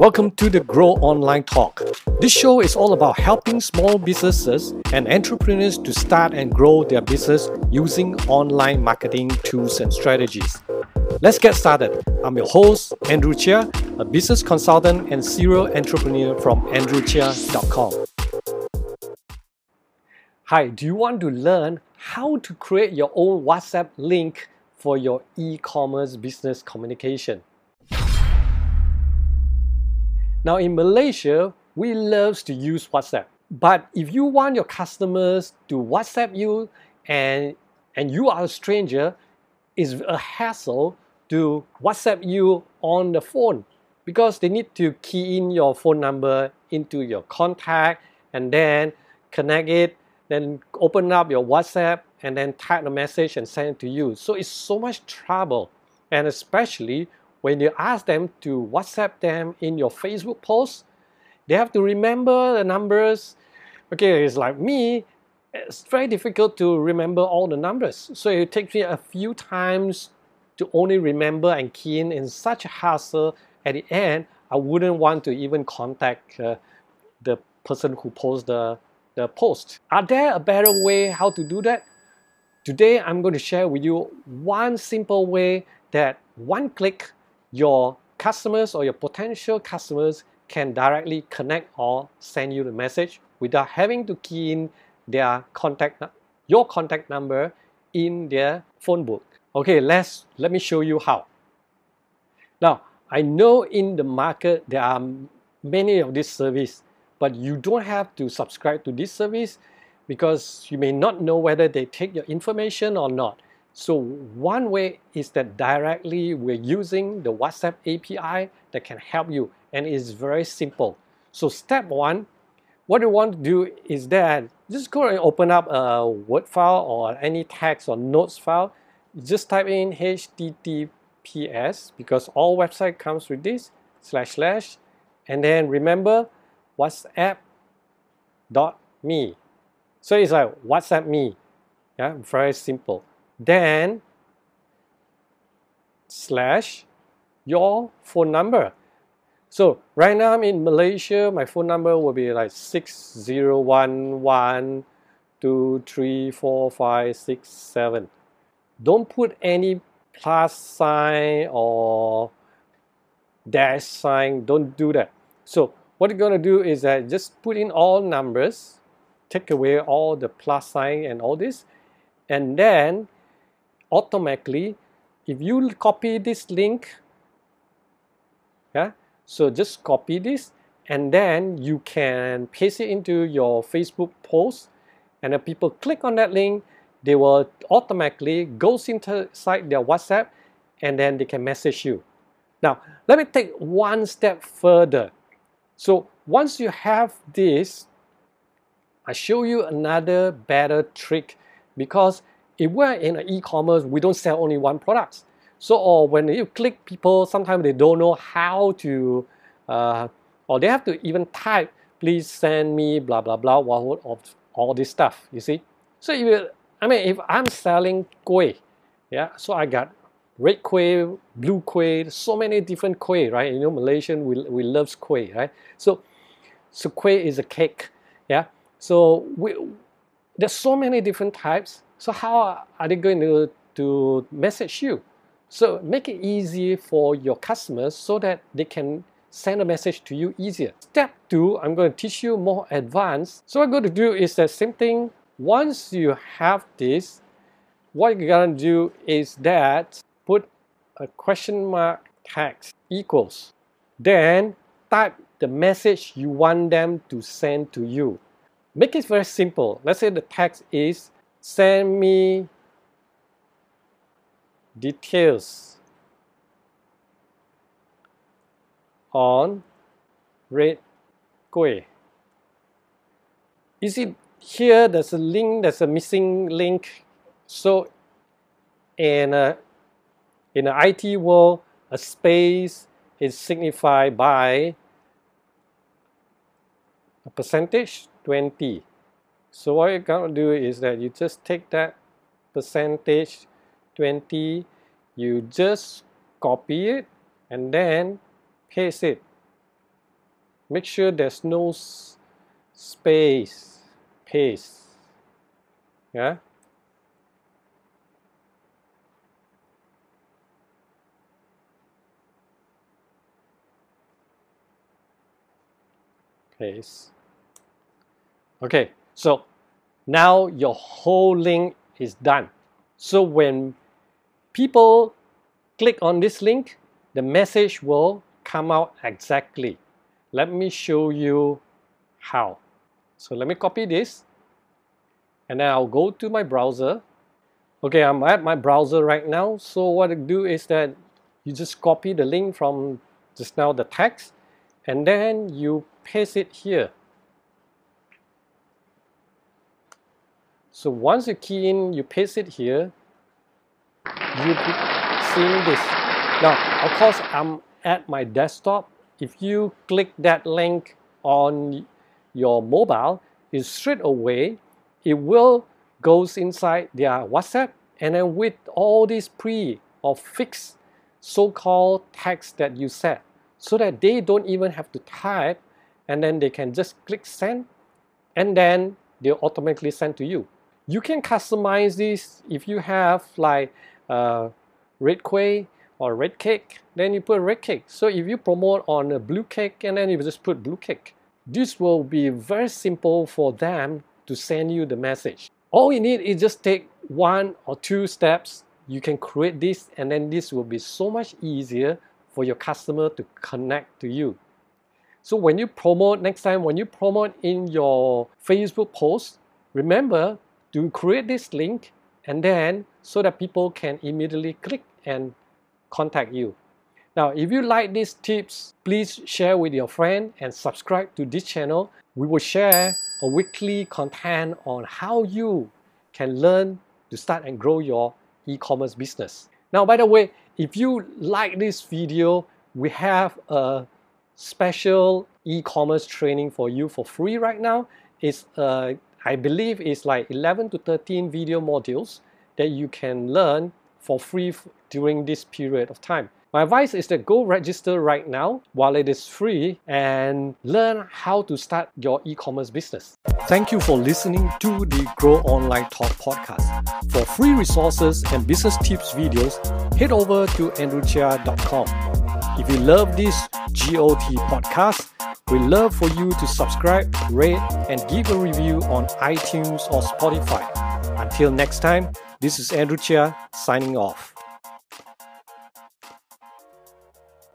Welcome to the Grow Online Talk. This show is all about helping small businesses and entrepreneurs to start and grow their business using online marketing tools and strategies. Let's get started. I'm your host, Andrew Chia, a business consultant and serial entrepreneur from andrewchia.com. Hi, do you want to learn how to create your own WhatsApp link for your e-commerce business communication? Now in Malaysia, we love to use WhatsApp. But if you want your customers to WhatsApp you and and you are a stranger, it's a hassle to WhatsApp you on the phone because they need to key in your phone number into your contact and then connect it, then open up your WhatsApp and then type the message and send it to you. So it's so much trouble. And especially when you ask them to WhatsApp them in your Facebook post, they have to remember the numbers. Okay, it's like me, it's very difficult to remember all the numbers. So it takes me a few times to only remember and key in in such a hassle. At the end, I wouldn't want to even contact uh, the person who posts the, the post. Are there a better way how to do that? Today, I'm going to share with you one simple way that one click your customers or your potential customers can directly connect or send you the message without having to key in their contact your contact number in their phone book. Okay, let's let me show you how. Now, I know in the market there are many of these service, but you don't have to subscribe to this service because you may not know whether they take your information or not. So one way is that directly we're using the WhatsApp API that can help you and it's very simple. So step one, what you want to do is that just go and open up a Word file or any text or notes file. Just type in HTTPS because all website comes with this slash slash and then remember WhatsApp.me. So it's like WhatsApp me. Yeah, very simple then slash your phone number. So right now I'm in Malaysia, my phone number will be like 6011 Don't put any plus sign or dash sign, don't do that. So what you're to do is that just put in all numbers, take away all the plus sign and all this, and then automatically if you copy this link yeah so just copy this and then you can paste it into your Facebook post and if people click on that link they will automatically goes inside their WhatsApp and then they can message you. Now let me take one step further. So once you have this I show you another better trick because if we're in e-commerce, we don't sell only one product. So or when you click people, sometimes they don't know how to, uh, or they have to even type, please send me blah, blah, blah, all, all, all this stuff, you see. So if I mean, if I'm selling kueh, yeah, so I got red kueh, blue kueh, so many different kueh, right? You know, Malaysian, we, we love kueh, right? So, so kueh is a cake, yeah? So we, there's so many different types. So how are they going to, to message you? So make it easy for your customers so that they can send a message to you easier. Step two, I'm going to teach you more advanced. So what I'm going to do is the same thing. Once you have this, what you're going to do is that put a question mark text equals. Then type the message you want them to send to you. Make it very simple. Let's say the text is send me details on red kueh. You see here there's a link, there's a missing link. So in a, in the IT world, a space is signified by a percentage 20 so what you're going to do is that you just take that percentage 20, you just copy it and then paste it make sure there's no space, paste. Yeah. Paste. Okay, so now your whole link is done. So when people click on this link, the message will come out exactly. Let me show you how. So let me copy this and then I'll go to my browser. Okay, I'm at my browser right now. So what I do is that you just copy the link from just now the text and then you paste it here. So once you key in, you paste it here, you be seeing this. Now, of course, I'm at my desktop. If you click that link on your mobile, it straight away, it will goes inside their WhatsApp and then with all these pre or fixed so-called text that you set so that they don't even have to type and then they can just click send and then they'll automatically send to you. You can customize this if you have like uh, red kueh or red cake, then you put red cake. So if you promote on a blue cake and then you just put blue cake. This will be very simple for them to send you the message. All you need is just take one or two steps. You can create this and then this will be so much easier for your customer to connect to you. So when you promote next time, when you promote in your Facebook post, remember to create this link and then so that people can immediately click and contact you. Now, if you like these tips, please share with your friend and subscribe to this channel. We will share a weekly content on how you can learn to start and grow your e-commerce business. Now, by the way, if you like this video, we have a special e-commerce training for you for free right now. It's, uh, I believe it's like 11 to 13 video modules that you can learn for free during this period of time. My advice is that go register right now while it is free and learn how to start your e-commerce business. Thank you for listening to the Grow Online Talk podcast. For free resources and business tips videos, head over to andrewchia.com. If you love this GOT podcast, we love for you to subscribe, rate, and give a review on iTunes or Spotify. Until next time, this is Andrew Chia signing off.